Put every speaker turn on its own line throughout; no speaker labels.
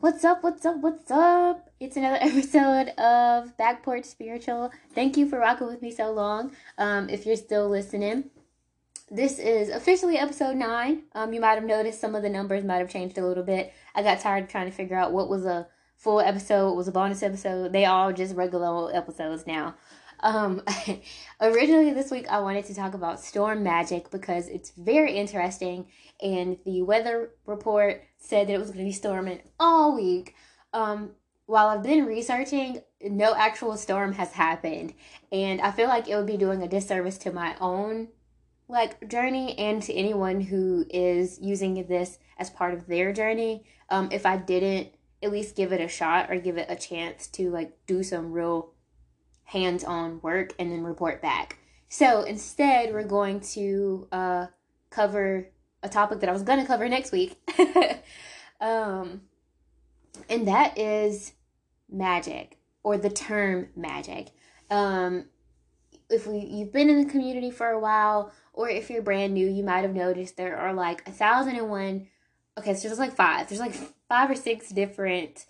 What's up? What's up? What's up? It's another episode of Back Porch Spiritual. Thank you for rocking with me so long. Um, if you're still listening, this is officially episode nine. Um, you might have noticed some of the numbers might have changed a little bit. I got tired of trying to figure out what was a full episode, what was a bonus episode. They all just regular episodes now. Um, originally this week I wanted to talk about storm magic because it's very interesting, and the weather report said that it was going to be storming all week. Um, while I've been researching, no actual storm has happened, and I feel like it would be doing a disservice to my own like journey and to anyone who is using this as part of their journey. Um, if I didn't at least give it a shot or give it a chance to like do some real hands on work and then report back. So instead, we're going to uh, cover a topic that I was going to cover next week. um, and that is magic or the term magic. Um, if we you've been in the community for a while, or if you're brand new, you might have noticed there are like a thousand and one. Okay, so there's like five. There's like five or six different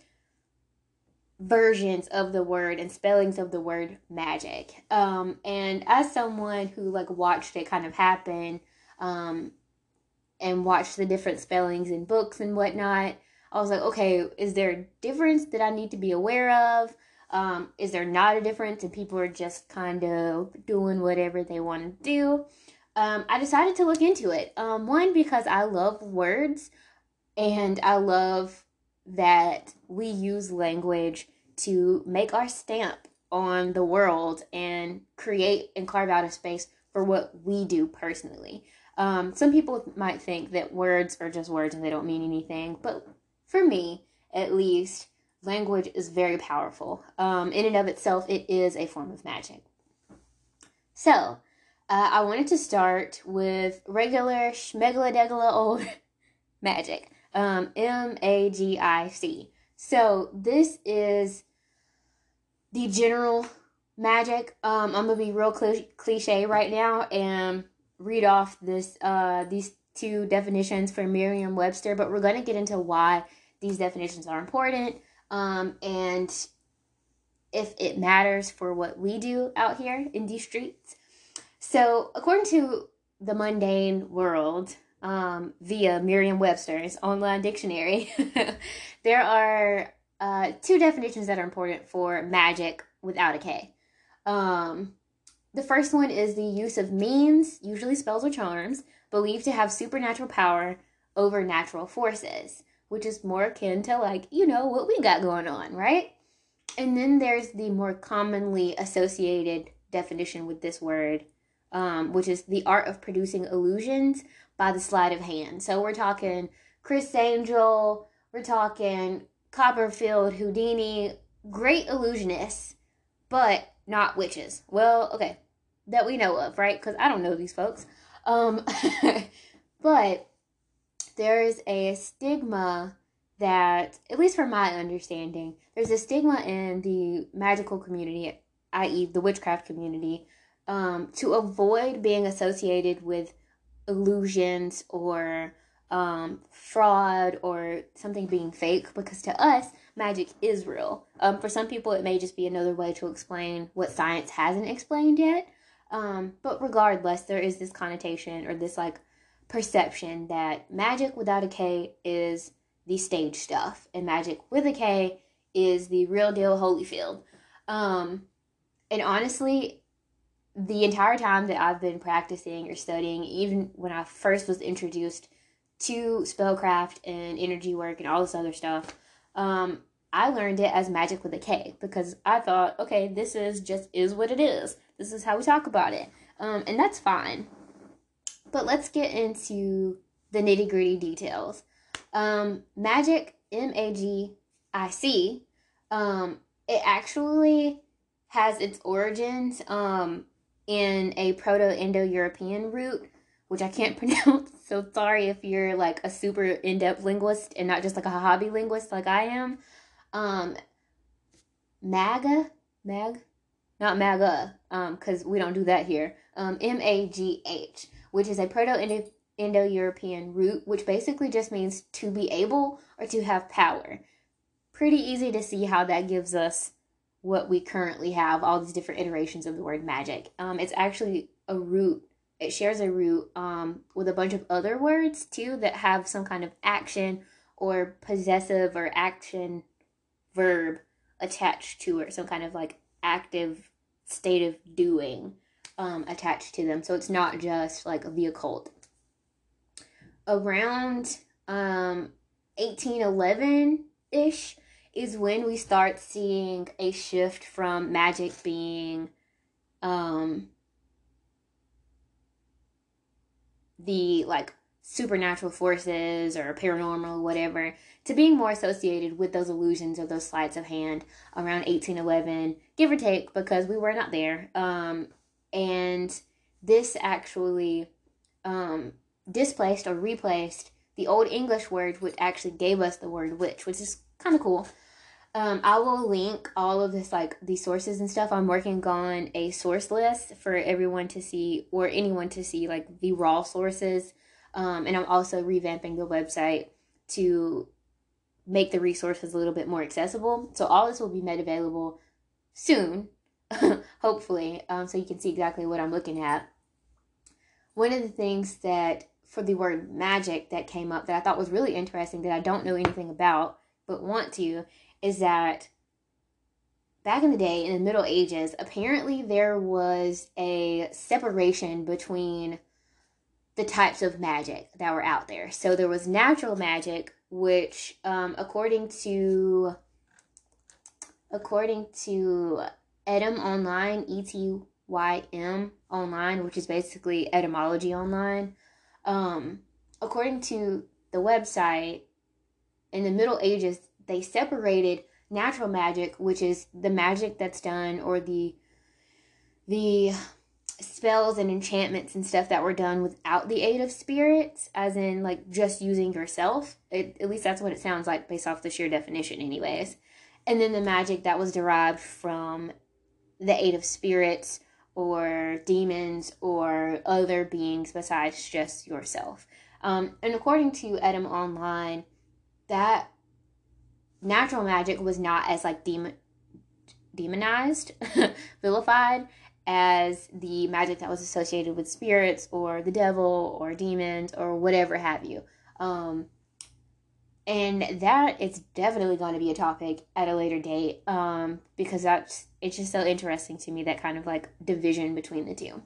versions of the word and spellings of the word magic. Um, and as someone who like watched it kind of happen, um, and watched the different spellings in books and whatnot, I was like, okay, is there a difference that I need to be aware of? Um, is there not a difference and people are just kind of doing whatever they want to do? Um, I decided to look into it. Um, one, because I love words and I love that we use language to make our stamp on the world and create and carve out a space for what we do personally. Um, some people might think that words are just words and they don't mean anything, but for me, at least, language is very powerful. Um, in and of itself, it is a form of magic. So, uh, I wanted to start with regular schmegaladegala old magic um, M A G I C. So this is the general magic. Um, I'm gonna be real cliche right now and read off this uh these two definitions for Merriam-Webster, but we're gonna get into why these definitions are important um, and if it matters for what we do out here in these streets. So, according to the mundane world, um, via Merriam Webster's online dictionary, there are uh, two definitions that are important for magic without a K. Um, the first one is the use of means, usually spells or charms, believed to have supernatural power over natural forces, which is more akin to, like, you know, what we got going on, right? And then there's the more commonly associated definition with this word, um, which is the art of producing illusions by the sleight of hand. So we're talking Criss Angel, we're talking Copperfield, Houdini, great illusionists, but not witches. Well, okay, that we know of, right? Because I don't know these folks. Um, but there is a stigma that, at least from my understanding, there's a stigma in the magical community, i.e., the witchcraft community, um, to avoid being associated with illusions or um, fraud or something being fake because to us, magic is real. Um, for some people, it may just be another way to explain what science hasn't explained yet. Um, but regardless, there is this connotation or this like perception that magic without a K is the stage stuff, and magic with a K is the real deal Holyfield. Um, and honestly, the entire time that I've been practicing or studying, even when I first was introduced to spellcraft and energy work and all this other stuff, um, I learned it as magic with a K because I thought, okay, this is just is what it is. This is how we talk about it, um, and that's fine. But let's get into the nitty gritty details. Um, magic, M A G I C, um, it actually has its origins um, in a Proto Indo European root, which I can't pronounce. So sorry if you're like a super in depth linguist and not just like a hobby linguist like I am. Um, MAGA, MAG, not MAGA, um, because we don't do that here. Um, M A G H, which is a Proto Indo European root, which basically just means to be able or to have power. pretty easy to see how that gives us what we currently have, all these different iterations of the word magic. Um, it's actually a root. It shares a root um, with a bunch of other words too that have some kind of action or possessive or action verb attached to it, some kind of like active state of doing um, attached to them. So it's not just like the occult. Around um, 1811 ish is when we start seeing a shift from magic being um, the like supernatural forces or paranormal whatever to being more associated with those illusions or those sleights of hand around 1811 give or take because we were not there. Um, and this actually um, displaced or replaced the old english word which actually gave us the word witch which is kind of cool um, I will link all of this, like the sources and stuff. I'm working on a source list for everyone to see or anyone to see, like the raw sources. Um, and I'm also revamping the website to make the resources a little bit more accessible. So all this will be made available soon, hopefully, um, so you can see exactly what I'm looking at. One of the things that for the word magic that came up that I thought was really interesting that I don't know anything about but want to is that back in the day in the Middle Ages, apparently there was a separation between the types of magic that were out there. So there was natural magic, which, um, according to according to Etym Online, E T Y M Online, which is basically etymology online. Um, according to the website, in the Middle Ages, they separated natural magic, which is the magic that's done or the the spells and enchantments and stuff that were done without the aid of spirits, as in like just using yourself. It, at least that's what it sounds like based off the sheer definition, anyways. And then the magic that was derived from the aid of spirits or demons or other beings besides just yourself. Um, and according to Etym Online, that natural magic was not as like demon demonized, vilified as the magic that was associated with spirits or the devil or demons or whatever have you. Um, and that is definitely going to be a topic at a later date um, because that's it's just so interesting to me that kind of like division between the two.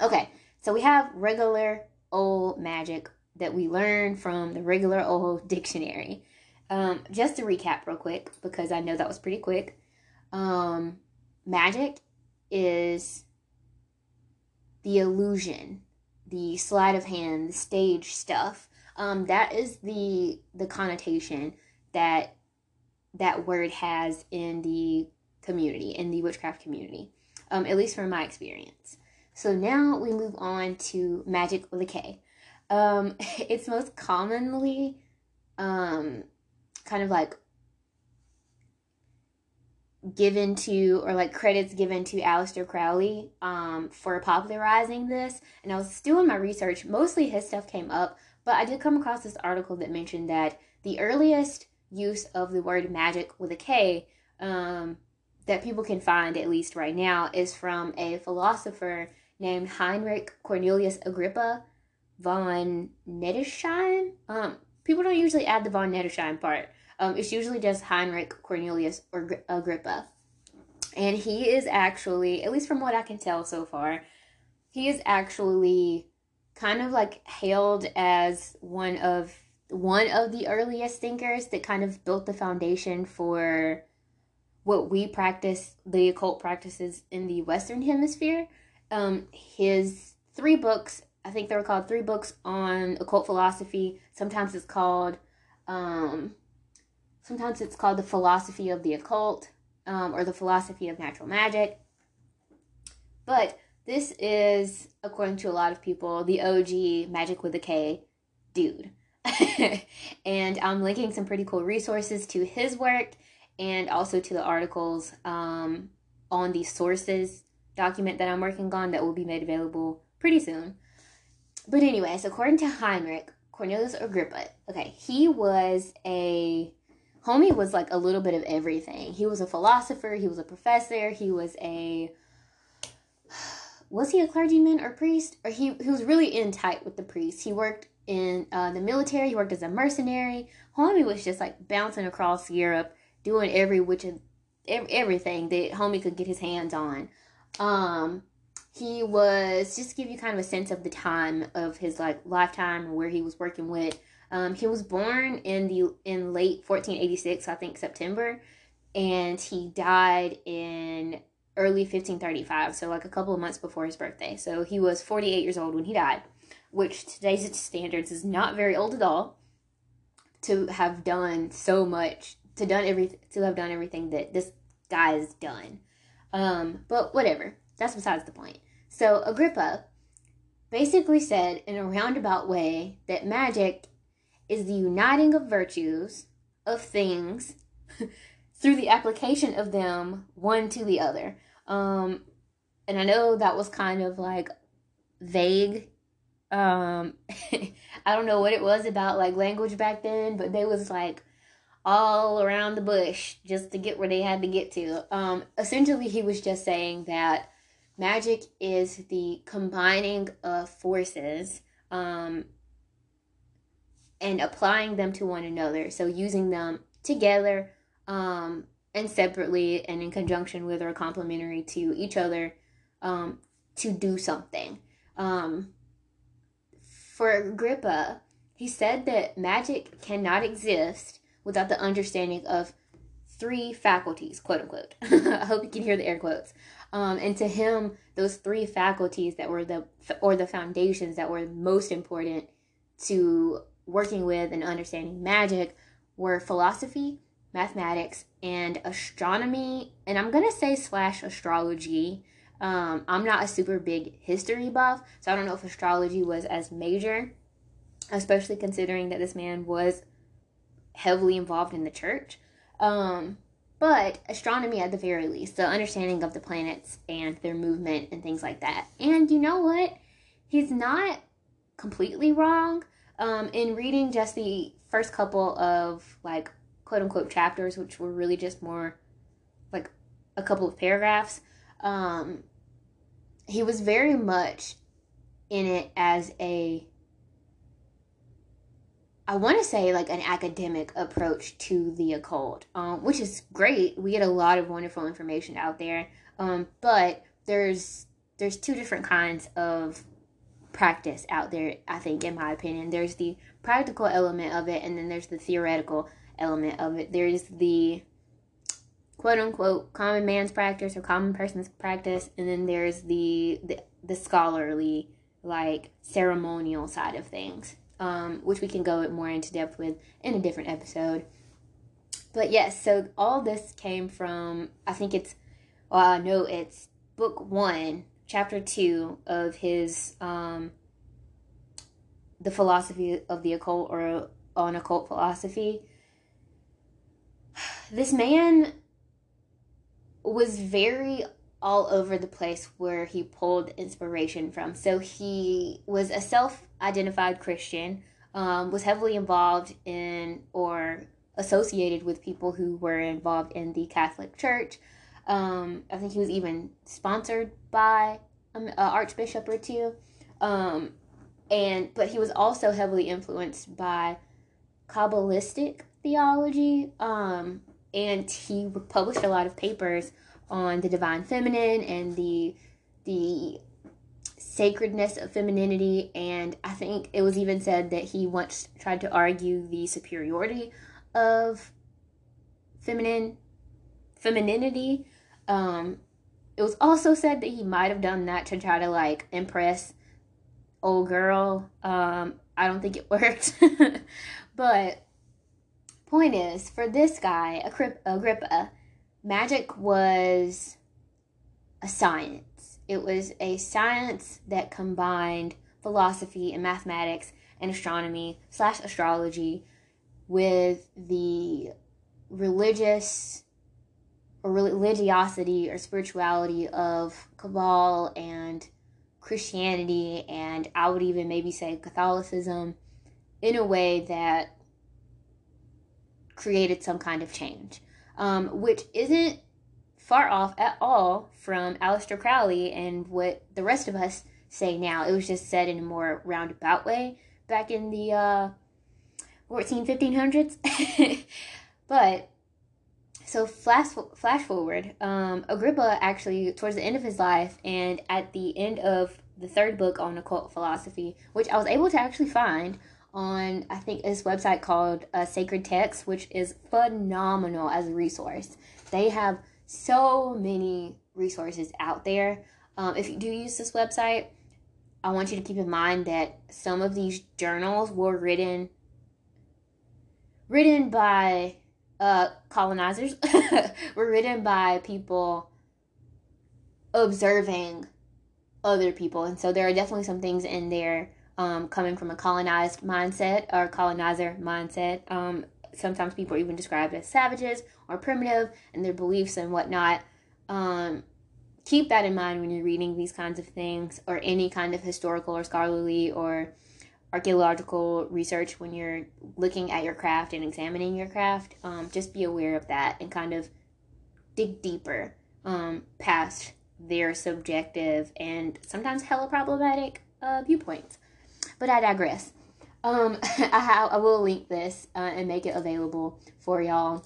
Okay, so we have regular old magic that we learn from the regular old dictionary. Um, just to recap real quick, because I know that was pretty quick. Um, magic is the illusion, the sleight of hand, the stage stuff. Um, that is the the connotation that that word has in the community, in the witchcraft community, um, at least from my experience. So now we move on to magic with a K. Um, it's most commonly um, kind of like given to or like credits given to Aleister Crowley um, for popularizing this. And I was doing my research. Mostly his stuff came up, but I did come across this article that mentioned that the earliest use of the word magic with a K um, that people can find, at least right now, is from a philosopher named Heinrich Cornelius Agrippa von Nettesheim. Um, people don't usually add the von Nettesheim part. Um, it's usually just Heinrich Cornelius or Agrippa. And he is actually, at least from what I can tell so far, he is actually kind of like hailed as one of one of the earliest thinkers that kind of built the foundation for what we practice the occult practices in the western hemisphere um, his three books i think they were called three books on occult philosophy sometimes it's called um, Sometimes it's called the philosophy of the occult um, or the philosophy of natural magic. But this is, according to a lot of people, the OG Magic with a K dude. and I'm linking some pretty cool resources to his work and also to the articles um, on the sources document that I'm working on that will be made available pretty soon. But, anyways, according to Heinrich Cornelius Agrippa, okay, he was a Homie was like a little bit of everything. He was a philosopher, he was a professor, he was a was he a clergyman or priest? Or he he was really in tight with the priests. He worked in uh, the military. He worked as a mercenary. Homie was just like bouncing across Europe, doing every which of everything that Homie could get his hands on. Um, he was just to give you kind of a sense of the time of his like lifetime and where he was working with. Um, he was born in the in late 1486, I think September, and he died in early 1535, so like a couple of months before his birthday. So he was 48 years old when he died, which today's standards is not very old at all. To have done so much, to done every, to have done everything that this guy has done. Um, but whatever, that's besides the point. So Agrippa basically said in a roundabout way that magic is the uniting of virtues of things through the application of them one to the other. Um, and I know that was kind of like vague. Um, I don't know what it was about like language back then, but they was like all around the bush just to get where they had to get to. Um, essentially, he was just saying that magic is the combining of forces um, and applying them to one another. So using them together um, and separately and in conjunction with or complementary to each other um, to do something. Um, for Agrippa, he said that magic cannot exist without the understanding of three faculties, quote unquote. I hope you can hear the air quotes. Um, and to him, those three faculties that were the or the foundations that were most important to working with and understanding magic were philosophy, mathematics, and astronomy. And I'm to say slash astrology. Um, I'm not a super big history buff, so I don't know if astrology was as major, especially considering that this man was heavily involved in the church. Um, but astronomy at the very least, the understanding of the planets and their movement and things like that. And you know what? He's not completely wrong. Um, in reading just the first couple of like quote unquote chapters, which were really just more like a couple of paragraphs. Um, he was very much in it as a I want to say like an academic approach to the occult, um, which is great. We get a lot of wonderful information out there, um, but there's there's two different kinds of practice out there. I think, in my opinion, there's the practical element of it, and then there's the theoretical element of it. There's the quote unquote common man's practice or common person's practice, and then there's the the, the scholarly, like ceremonial side of things, um, which we can go more into depth with in a different episode. But yes, so all this came from I think it's well I know it's book one, chapter two of his um, the philosophy of the occult or on occult philosophy this man was very all over the place where he pulled inspiration from. So he was a self identified Christian, um, was heavily involved in or associated with people who were involved in the Catholic Church. Um, I think he was even sponsored by an archbishop or two. Um, and but he was also heavily influenced by Kabbalistic theology. Um, and he published a lot of papers on the divine feminine and the the sacredness of femininity. And i think it was even said that he once tried to argue the superiority of feminine femininity. Um it was also said that he might have done that to try to like impress old girl. Um i don't think it worked. But point is, for this guy, Agrippa, magic was a science. It was a science that combined philosophy and mathematics and astronomy slash astrology with the religious or religiosity or spirituality of Kabbalah and Christianity, and I would even maybe say Catholicism in a way that created some kind of change, um, which isn't far off at all from Aleister Crowley and what the rest of us say now. It was just said in a more roundabout way back in the uh, 14, 1500s. but so flash flash forward, um, Agrippa actually towards the end of his life and at the end of the third book on occult philosophy, which I was able to actually find on I think this website called uh, Sacred Text, which is phenomenal as a resource. They have so many resources out there. Um, if you do use this website, I want you to keep in mind that some of these journals were written written by uh, colonizers, were written by people observing other people, and so there are definitely some things in there um, coming from a colonized mindset or colonizer mindset. Um, sometimes people are even described as savages or primitive and their beliefs and whatnot. Um, keep that in mind when you're reading these kinds of things or any kind of historical or scholarly or archaeological research when you're looking at your craft and examining your craft. Um, just be aware of that and kind of dig deeper um, past their subjective and sometimes hella problematic uh, viewpoints. But I digress. Um, I, I will link this uh, and make it available for y'all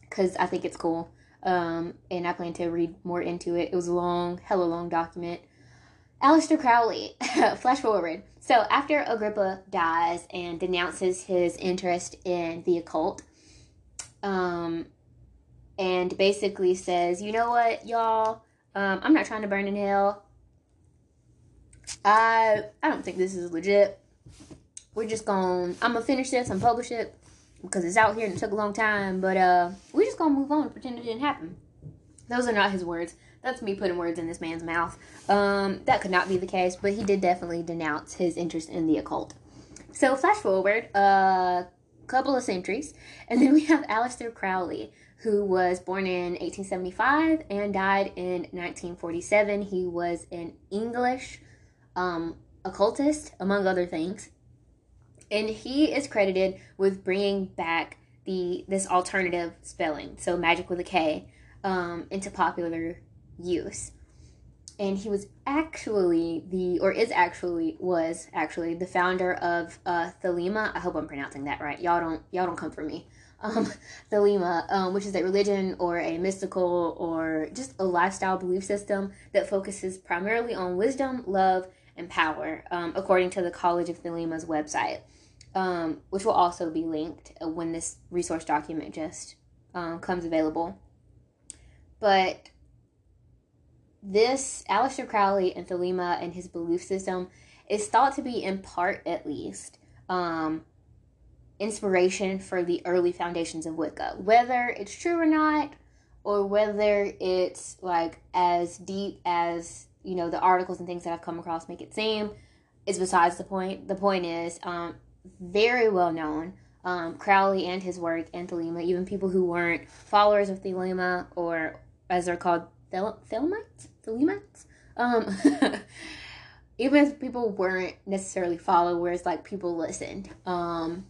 because I think it's cool. Um, and I plan to read more into it. It was a long, hella long document. Aleister Crowley, flash forward. So after Agrippa dies and denounces his interest in the occult, um, and basically says, you know what, y'all, um, I'm not trying to burn in hell. I I don't think this is legit. We're just gonna I'm gonna finish this and publish it because it's out here and it took a long time. But uh, we're just gonna move on and pretend it didn't happen. Those are not his words. That's me putting words in this man's mouth. Um, that could not be the case, but he did definitely denounce his interest in the occult. So flash forward a uh, couple of centuries, and then we have Aleister Crowley, who was born in 1875 and died in 1947. He was an English um, occultist, among other things and he is credited with bringing back the this alternative spelling, so magic with a K, um, into popular use. And he was actually the, or is actually, was actually the founder of uh, Thelema. I hope I'm pronouncing that right. Y'all don't, y'all don't come for me. Um, Thelema, um, which is a religion or a mystical or just a lifestyle belief system that focuses primarily on wisdom, love, and power, um, according to the College of Thelema's website um, which will also be linked uh, when this resource document just um, comes available. But this Aleister Crowley and Thelema and his belief system is thought to be, in part at least, um, inspiration for the early foundations of Wicca. Whether it's true or not, or whether it's like as deep as you know the articles and things that I've come across make it seem, is besides the point. The point is, um, very well known. Um, Crowley and his work and Thelema, even people who weren't followers of Thelema or as they're called Thel- Thelemites, Thelemites. Um, even if people weren't necessarily followers, like people listened. Um,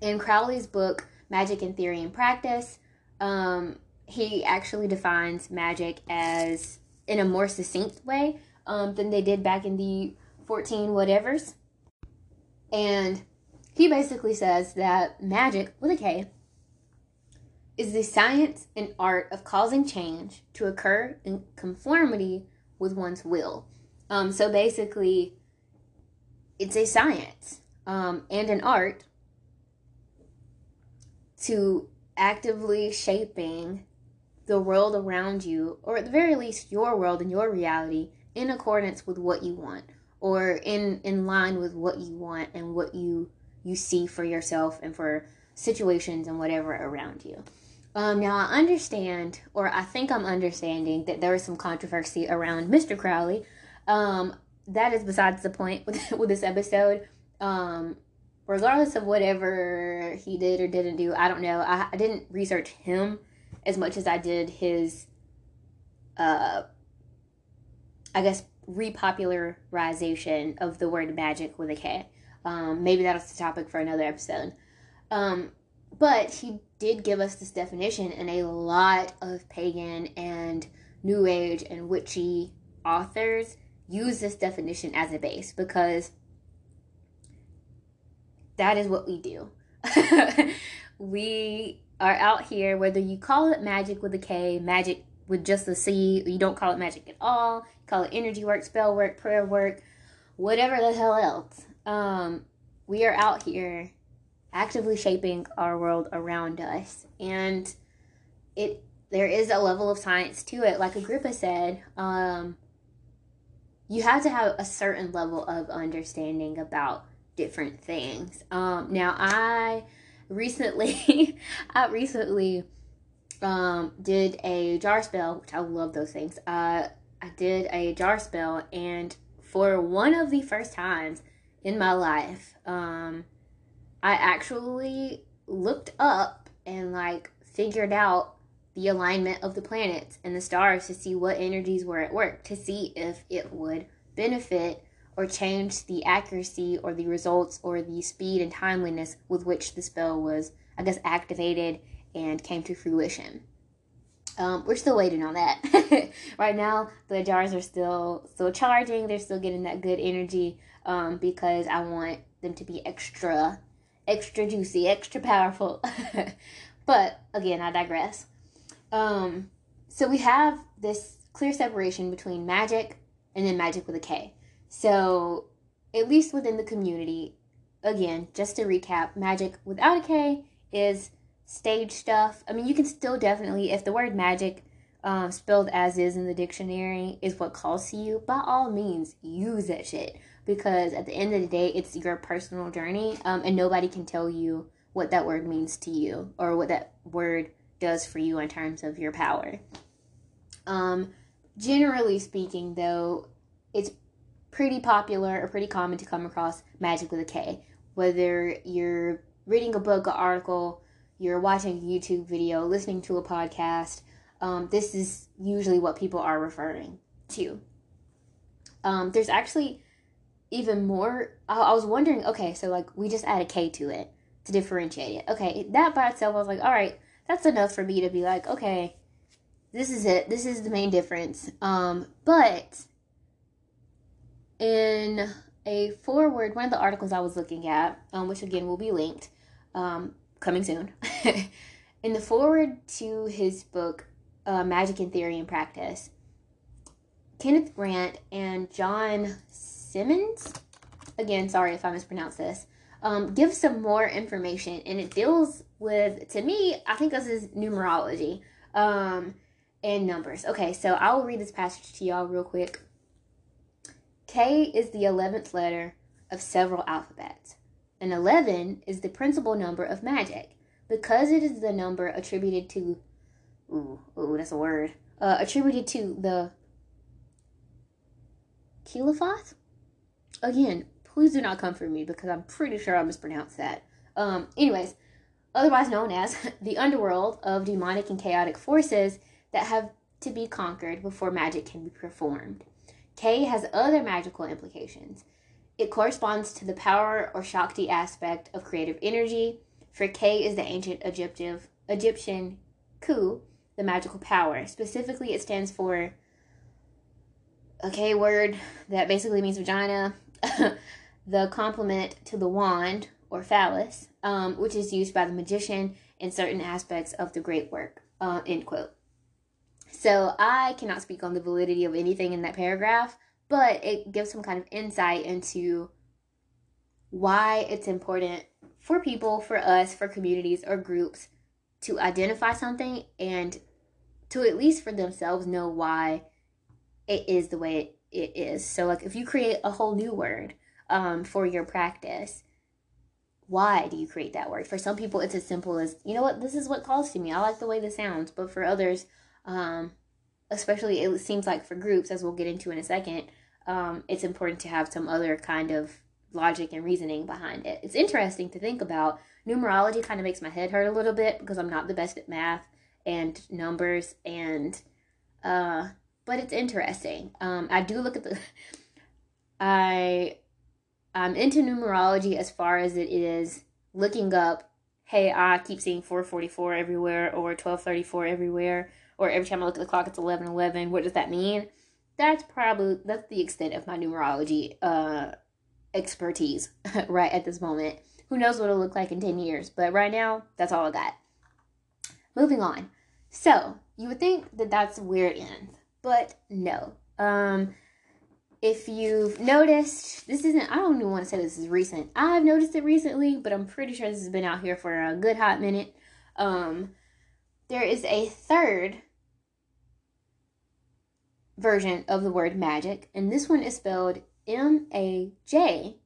in Crowley's book Magic in Theory and Practice, um, he actually defines magic as in a more succinct way um, than they did back in the 14 whatevers. And he basically says that magic, with a K, is the science and art of causing change to occur in conformity with one's will. Um, so basically, it's a science um, and an art to actively shaping the world around you, or at the very least, your world and your reality in accordance with what you want or in in line with what you want and what you you see for yourself and for situations and whatever around you. Um, now I understand, or I think I'm understanding that there is some controversy around Mr. Crowley. Um, that is besides the point with with this episode. Um, regardless of whatever he did or didn't do, I don't know. I, I didn't research him as much as I did his, uh, I guess repopularization of the word magic with a K. Um, maybe that's the topic for another episode. Um, but he did give us this definition, and a lot of pagan and New Age and witchy authors use this definition as a base because that is what we do. we are out here, whether you call it magic with a K, magic with just a C, you don't call it magic at all, call it energy work, spell work, prayer work, whatever the hell else. Um, we are out here actively shaping our world around us. And it there is a level of science to it. Like Agrippa said, um, you have to have a certain level of understanding about different things. Um, now, I recently, I recently um, did a jar spell, which I love those things. Uh, I did a jar spell, and for one of the first times in my life, um, I actually looked up and like figured out the alignment of the planets and the stars to see what energies were at work to see if it would benefit or change the accuracy or the results or the speed and timeliness with which the spell was, I guess, activated and came to fruition. Um, we're still waiting on that. right now, the jars are still still charging. They're still getting that good energy um, because I want them to be extra, extra juicy, extra powerful. but again, I digress. Um, so we have this clear separation between magic and then magic with a K. So, at least within the community, again, just to recap, magic without a K is stage stuff. I mean, you can still definitely, if the word magic um, spelled as is in the dictionary is what calls to you, by all means, use that shit. Because at the end of the day, it's your personal journey, um, and nobody can tell you what that word means to you or what that word does for you in terms of your power. Um, generally speaking, though, it's pretty popular or pretty common to come across magic with a K. Whether you're reading a book, an article, you're watching a YouTube video, listening to a podcast, um, this is usually what people are referring to. Um, there's actually even more. I, I was wondering, okay, so like we just add a K to it to differentiate it. Okay, that by itself, I was like, all right, that's enough for me to be like, okay, this is it. This is the main difference. Um, but in a foreword, one of the articles I was looking at, um, which again will be linked, um, coming soon. in the foreword to his book, uh, Magic in Theory and Practice, Kenneth Grant and John Symonds, again, sorry if I mispronounced this, um, give some more information, and it deals with, to me, I think this is numerology um, and numbers. Okay, so I will read this passage to y'all real quick. K is the 11th letter of several alphabets, and 11 is the principal number of magic because it is the number attributed to, ooh, ooh, that's a word, uh, attributed to the Qliphoth. Again, please do not come for me because I'm pretty sure I mispronounced that. Um, anyways, otherwise known as the underworld of demonic and chaotic forces that have to be conquered before magic can be performed. K has other magical implications. It corresponds to the power or Shakti aspect of creative energy. For K is the ancient Egyptian, Egyptian Ku, the magical power. Specifically, it stands for a K word that basically means vagina, the complement to the wand or phallus, um, which is used by the magician in certain aspects of the great work. Uh, end quote. So I cannot speak on the validity of anything in that paragraph, but it gives some kind of insight into why it's important for people, for us, for communities or groups to identify something and to at least for themselves know why it is the way it is. So, like, if you create a whole new word um, for your practice, why do you create that word? For some people, it's as simple as, you know what, this is what calls to me. I like the way this sounds. But for others, um, especially it seems like for groups, as we'll get into in a second, um, it's important to have some other kind of logic and reasoning behind it. It's interesting to think about. Numerology kind of makes my head hurt a little bit because I'm not the best at math and numbers and uh but it's interesting. Um I do look at the I I'm into numerology as far as it is looking up hey, I keep seeing 444 everywhere or 1234 everywhere, or every time I look at the clock, it's 1111. What does that mean? That's probably, that's the extent of my numerology uh, expertise right at this moment. Who knows what it'll look like in 10 years, but right now, that's all I got. Moving on. So, you would think that that's where it ends, but no. Um, if you've noticed, this isn't, I don't even want to say this is recent. I've noticed it recently, but I'm pretty sure this has been out here for a good hot minute. Um, there is a third version of the word magic, and this one is spelled M A J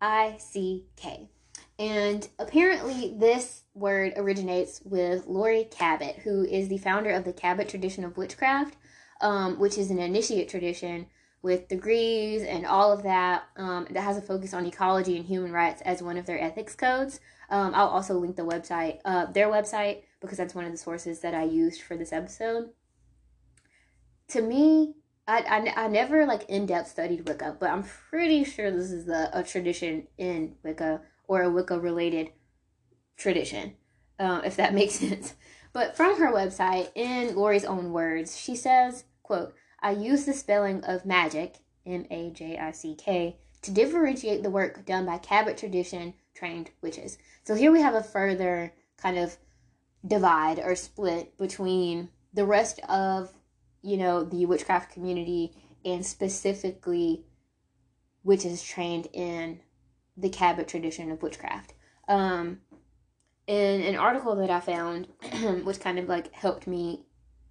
I C K. And apparently, this word originates with Laurie Cabot, who is the founder of the Cabot tradition of witchcraft, um, which is an initiate tradition with degrees and all of that um, that has a focus on ecology and human rights as one of their ethics codes. Um, I'll also link the website, uh, their website, because that's one of the sources that I used for this episode. To me, I, I, I never like in depth studied Wicca, but I'm pretty sure this is a, a tradition in Wicca or a Wicca related tradition, uh, if that makes sense. But from her website, in Laurie's own words, she says, quote, I use the spelling of magic, M A J I C K, to differentiate the work done by Cabot tradition trained witches. So here we have a further kind of divide or split between the rest of, you know, the witchcraft community and specifically witches trained in the Cabot tradition of witchcraft. Um, in an article that I found, which kind of like helped me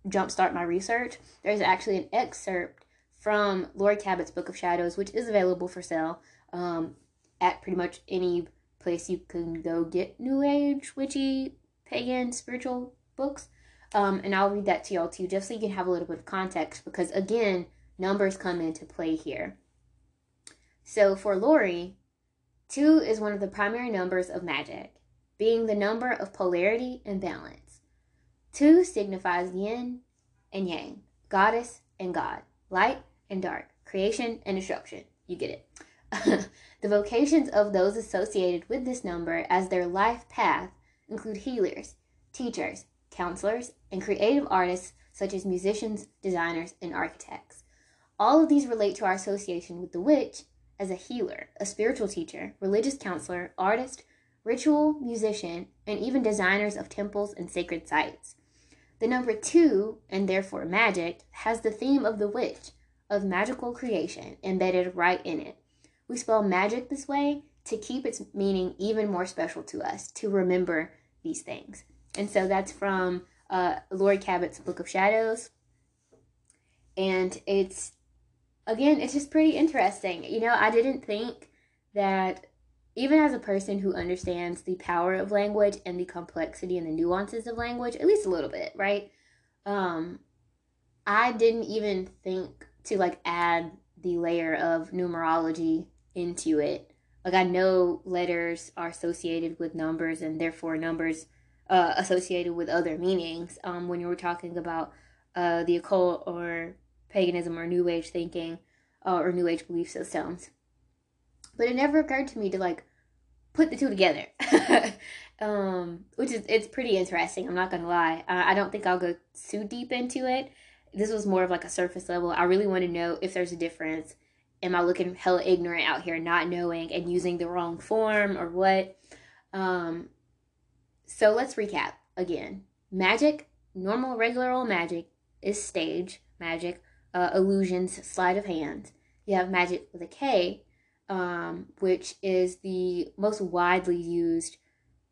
jumpstart my research, there's actually an excerpt from Laurie Cabot's Book of Shadows, which is available for sale um, at pretty much any place you can go get New Age, witchy, pagan, spiritual books. Um, and I'll read that to y'all too, just so you can have a little bit of context, because again, numbers come into play here. So for Laurie, two is one of the primary numbers of magic, being the number of polarity and balance. Two signifies yin and yang, goddess and god, light and dark, creation and destruction. You get it. the vocations of those associated with this number as their life path include healers, teachers, counselors, and creative artists such as musicians, designers, and architects. All of these relate to our association with the witch as a healer, a spiritual teacher, religious counselor, artist, ritual musician, and even designers of temples and sacred sites. The number two, and therefore magic, has the theme of the witch, of magical creation, embedded right in it. We spell magic this way to keep its meaning even more special to us, to remember these things. And so that's from uh, Laurie Cabot's Book of Shadows. And it's, again, it's just pretty interesting. You know, I didn't think that even as a person who understands the power of language and the complexity and the nuances of language, at least a little bit, right? Um, I didn't even think to like add the layer of numerology into it. Like I know letters are associated with numbers and therefore numbers uh, associated with other meanings. Um, when you were talking about uh, the occult or paganism or new age thinking uh, or new age belief systems. But it never occurred to me to like put the two together. um, which is it's pretty interesting. I'm not gonna lie. I don't think I'll go too deep into it. This was more of like a surface level. I really want to know if there's a difference. Am I looking hella ignorant out here, not knowing and using the wrong form or what? Um, so let's recap again. Magic, normal, regular old magic is stage magic, uh, illusions, sleight of hand. You have magic with a K, um, which is the most widely used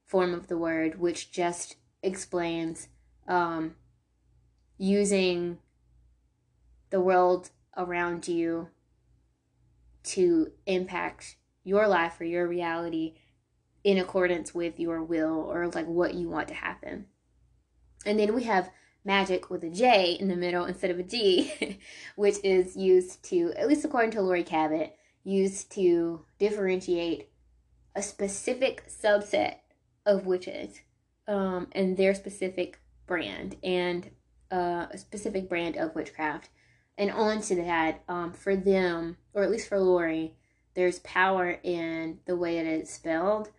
form of the word, which just explains um, using the world around you to impact your life or your reality in accordance with your will or like what you want to happen. And then we have magic with a J in the middle instead of a G, which is used to, at least according to Laurie Cabot, used to differentiate a specific subset of witches um, and their specific brand and uh, a specific brand of witchcraft. And on to that, um, for them, or at least for Laurie, there's power in the way that it's spelled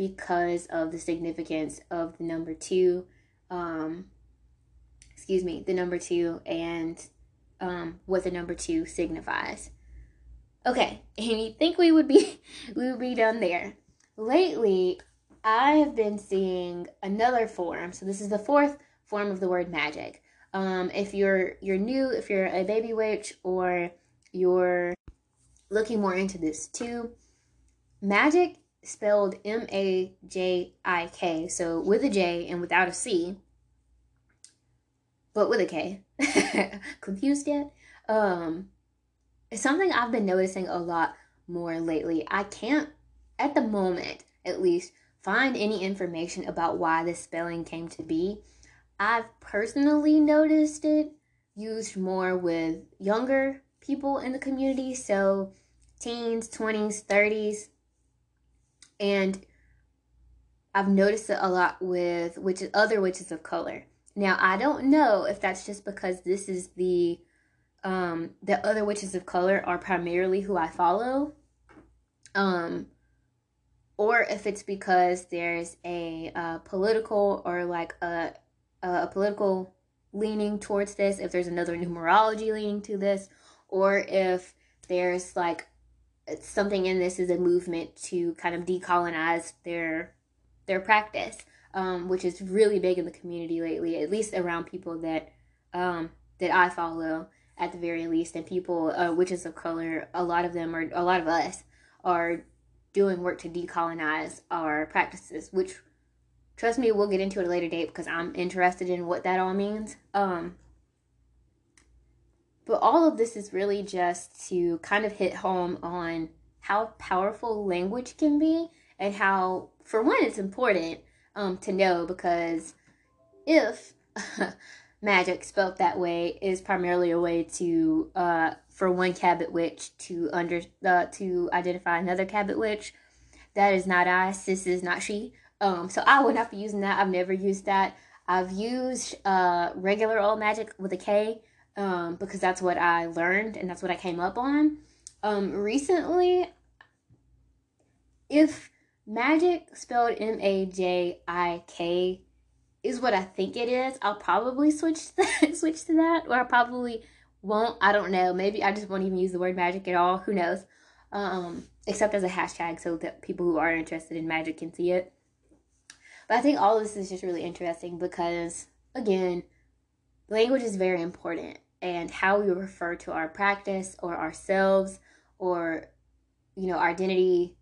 because of the significance of the number two. Um, excuse me, the number two and um, what the number two signifies. Okay, and you think we would be we would be done there. Lately, I have been seeing another form. So this is the fourth form of the word magic. Um, if you're you're new, if you're a baby witch, or you're looking more into this too, magic spelled M A J I K, so with a J and without a C, but with a K. Confused yet? Um, it's something I've been noticing a lot more lately. I can't, at the moment at least, find any information about why this spelling came to be. I've personally noticed it used more with younger people in the community, so teens, 20s, 30s. And I've noticed it a lot with witches, other witches of color. Now, I don't know if that's just because this is the um the other witches of color are primarily who I follow. Um or if it's because there's a uh, political or like a a political leaning towards this, if there's another numerology leaning to this, or if there's like something in this is a movement to kind of decolonize their their practice, um, which is really big in the community lately, at least around people that um, that I follow at the very least, and people uh, witches of color. A lot of them are a lot of us are doing work to decolonize our practices, which trust me, we'll get into at a later date because I'm interested in what that all means. Um, but all of this is really just to kind of hit home on how powerful language can be and how, for one, it's important um, to know because if magic spelt that way is primarily a way to uh, for one Cabot witch to under uh, to identify another Cabot witch, that is not I. Sis is not she. Um, so I would not be using that. I've never used that. I've used uh, regular old magic with a K um, because that's what I learned and that's what I came up on. Um, recently, if magic spelled M A J I K is what I think it is, I'll probably switch to that, switch to that, or I probably won't. I don't know. Maybe I just won't even use the word magic at all. Who knows? Um, except as a hashtag so that people who are interested in magic can see it. But I think all of this is just really interesting because, again, language is very important and how we refer to our practice or ourselves or, you know, our identity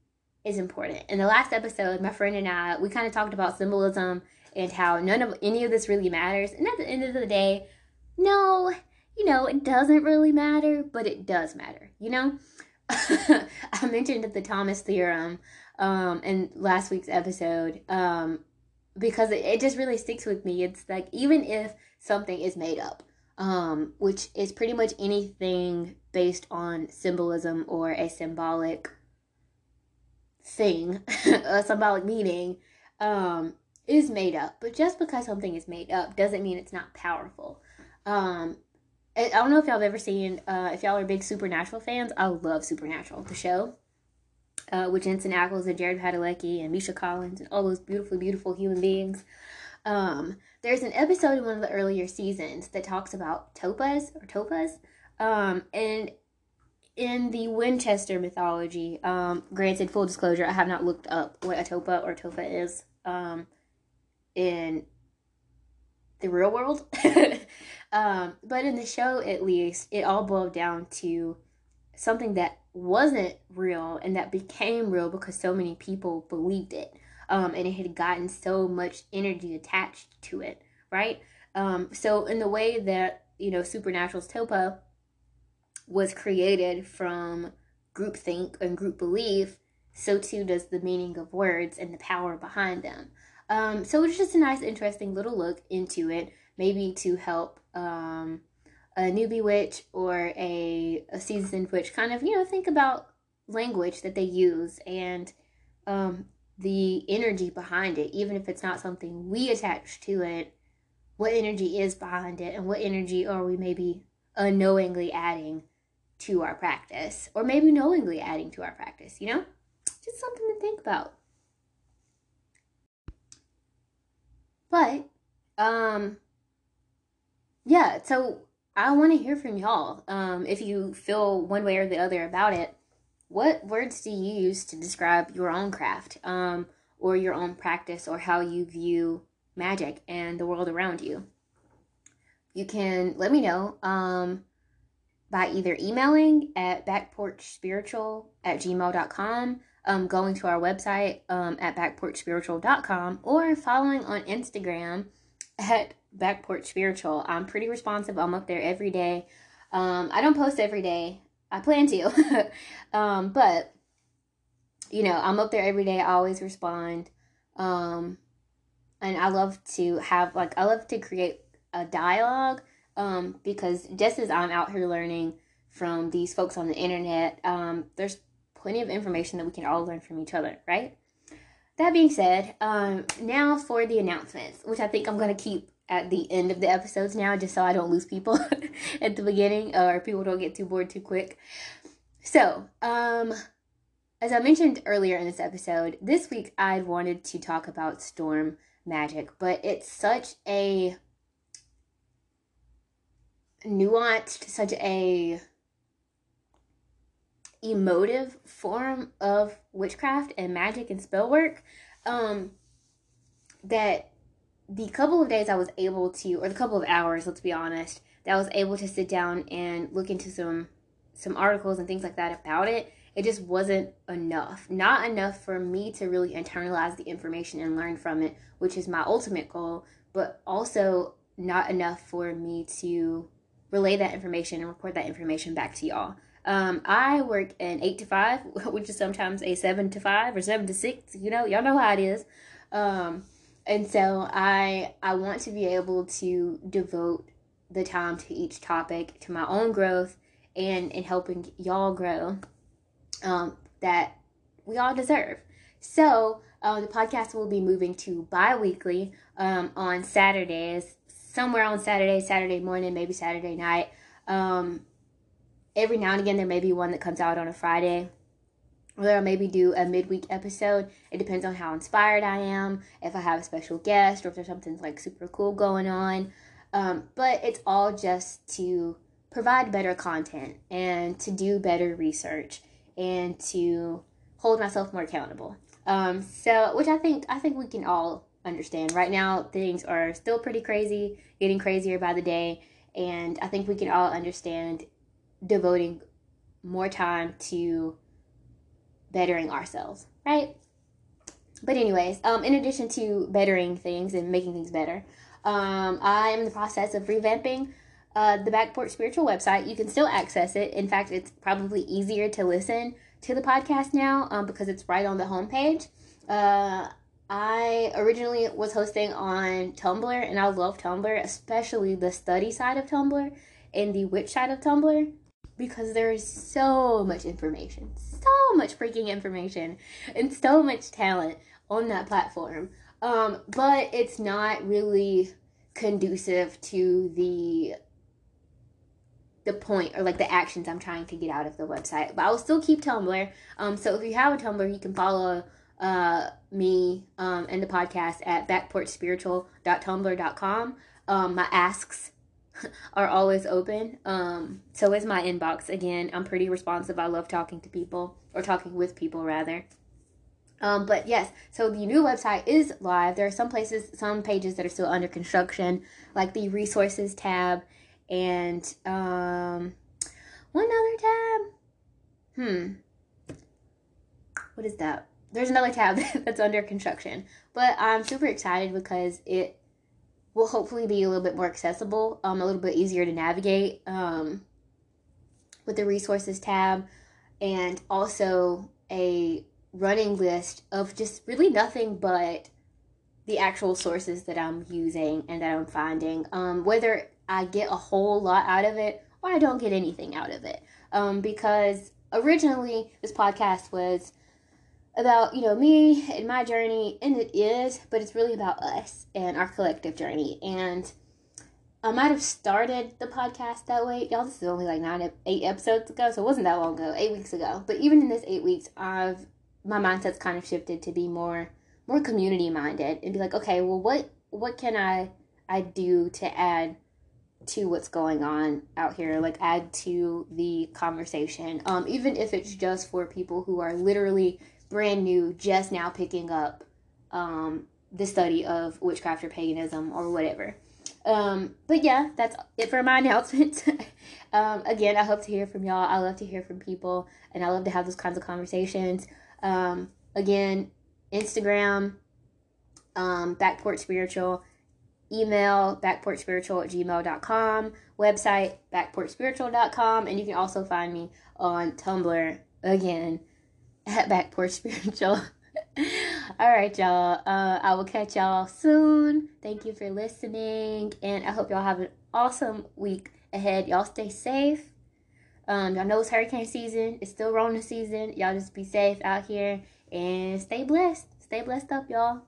is important. In the last episode, my friend and I, we kind of talked about symbolism and how none of any of this really matters. And at the end of the day, no, you know, it doesn't really matter, but it does matter, you know? I mentioned the Thomas theorem um, in last week's episode. Um, because it, it just really sticks with me. It's like even if something is made up, um, which is pretty much anything based on symbolism or a symbolic thing, a symbolic meaning, um, is made up. But just because something is made up doesn't mean it's not powerful. Um, I don't know if y'all have ever seen, uh, if y'all are big Supernatural fans. I love Supernatural, the show uh, with Jensen Ackles and Jared Padalecki and Misha Collins and all those beautiful, beautiful human beings. Um, there's an episode in one of the earlier seasons that talks about topaz or topaz, um, and in the Winchester mythology, um, granted, full disclosure, I have not looked up what a topa or tofa is um, in the real world. um, but in the show, at least, it all boiled down to something that wasn't real and that became real because so many people believed it. Um, and it had gotten so much energy attached to it, right? Um, so in the way that you know Supernatural's Topa was created from groupthink and group belief, so too does the meaning of words and the power behind them. Um, so it's just a nice, interesting little look into it, maybe to help um, a newbie witch or a, a seasoned witch kind of, you know, think about language that they use and um, the energy behind it, even if it's not something we attach to it, what energy is behind it and what energy are we maybe unknowingly adding to our practice or maybe knowingly adding to our practice, you know? Just something to think about. but um yeah, so I want to hear from y'all. Um if you feel one way or the other about it, what words do you use to describe your own craft? Um or your own practice or how you view magic and the world around you. You can let me know um, by either emailing at backporchspiritual at gmail.com, um, going to our website um, at backporchspiritual.com, or following on Instagram at backporchspiritual. I'm pretty responsive. I'm up there every day. Um, I don't post every day. I plan to. um, but you know, I'm up there every day. I always respond. Um, and I love to have like I love to create a dialogue um, because just as I'm out here learning from these folks on the internet, um, there's plenty of information that we can all learn from each other, right? That being said, um, now for the announcements, which I think I'm going to keep at the end of the episodes now, just so I don't lose people at the beginning or people don't get too bored too quick. So, um, as I mentioned earlier in this episode, this week I wanted to talk about storm magic, but it's such a nuanced, such a emotive form of witchcraft and magic and spell work um, that the couple of days I was able to, or the couple of hours, let's be honest, that I was able to sit down and look into some some articles and things like that about it it just wasn't enough. Not enough for me to really internalize the information and learn from it, which is my ultimate goal, but also not enough for me to relay that information and report that information back to y'all. Um, I work an eight to five, which is sometimes a seven to five or seven to six. You know, y'all know how it is. Um, and so I I want to be able to devote the time to each topic to my own growth and in helping y'all grow um, that we all deserve. So um, the podcast will be moving to bi-weekly um, on Saturdays, somewhere on Saturday, Saturday morning, maybe Saturday night. Um, every now and again, there may be one that comes out on a Friday. Or I'll maybe do a midweek episode. It depends on how inspired I am, if I have a special guest, or if there's something like super cool going on. Um, but it's all just to provide better content and to do better research and to hold myself more accountable. Um, so, which I think I think we can all understand. Right now, things are still pretty crazy, getting crazier by the day, and I think we can all understand devoting more time to bettering ourselves, right? But anyways, um, in addition to bettering things and making things better, um, I am in the process of revamping uh, the Back Porch Spiritual website. You can still access it. In fact, it's probably easier to listen to the podcast now um, because it's right on the homepage. Uh, I originally was hosting on Tumblr, and I love Tumblr, especially the study side of Tumblr and the witch side of Tumblr, because there is so much information, so much freaking information, and so much talent on that platform. Um, but it's not really conducive to the the point or like the actions I'm trying to get out of the website. But I will still keep Tumblr. Um, so if you have a Tumblr, you can follow uh, me um, and the podcast at backporchspiritual.tumblr.com. Um, my asks are always open. Um, so is my inbox. Again, I'm pretty responsive. I love talking to people or talking with people rather. Um, but yes, so the new website is live. There are some places, some pages that are still under construction, like the resources tab and um, one other tab. Hmm. What is that? There's another tab that's under construction, but I'm super excited because it will hopefully be a little bit more accessible, um, a little bit easier to navigate um, with the resources tab, and also a running list of just really nothing but the actual sources that I'm using and that I'm finding. Um, whether I get a whole lot out of it or I don't get anything out of it. Um, because originally this podcast was about, you know, me and my journey, and it is, but it's really about us and our collective journey. And I might have started the podcast that way. Y'all, this is only like nine, eight episodes ago, so it wasn't that long ago, eight weeks ago. But even in this eight weeks, I've my mindset's kind of shifted to be more more community minded and be like, okay, well, what what can I I do to add to what's going on out here, like add to the conversation. Um, even if it's just for people who are literally brand new, just now picking up um, the study of witchcraft or paganism or whatever. Um, but yeah, that's it for my announcement. um, again, I hope to hear from y'all. I love to hear from people, and I love to have those kinds of conversations. Um, again, Instagram, um, Back Porch Spiritual, email backporchspiritual at gmail.com, website backporchspiritual.com, and you can also find me on Tumblr again at Back Porch Spiritual. All right, y'all. Uh, I will catch y'all soon. Thank you for listening, and I hope y'all have an awesome week ahead. Y'all stay safe. Um, y'all know it's hurricane season. It's still Rona season. Y'all just be safe out here and stay blessed. Stay blessed up, y'all.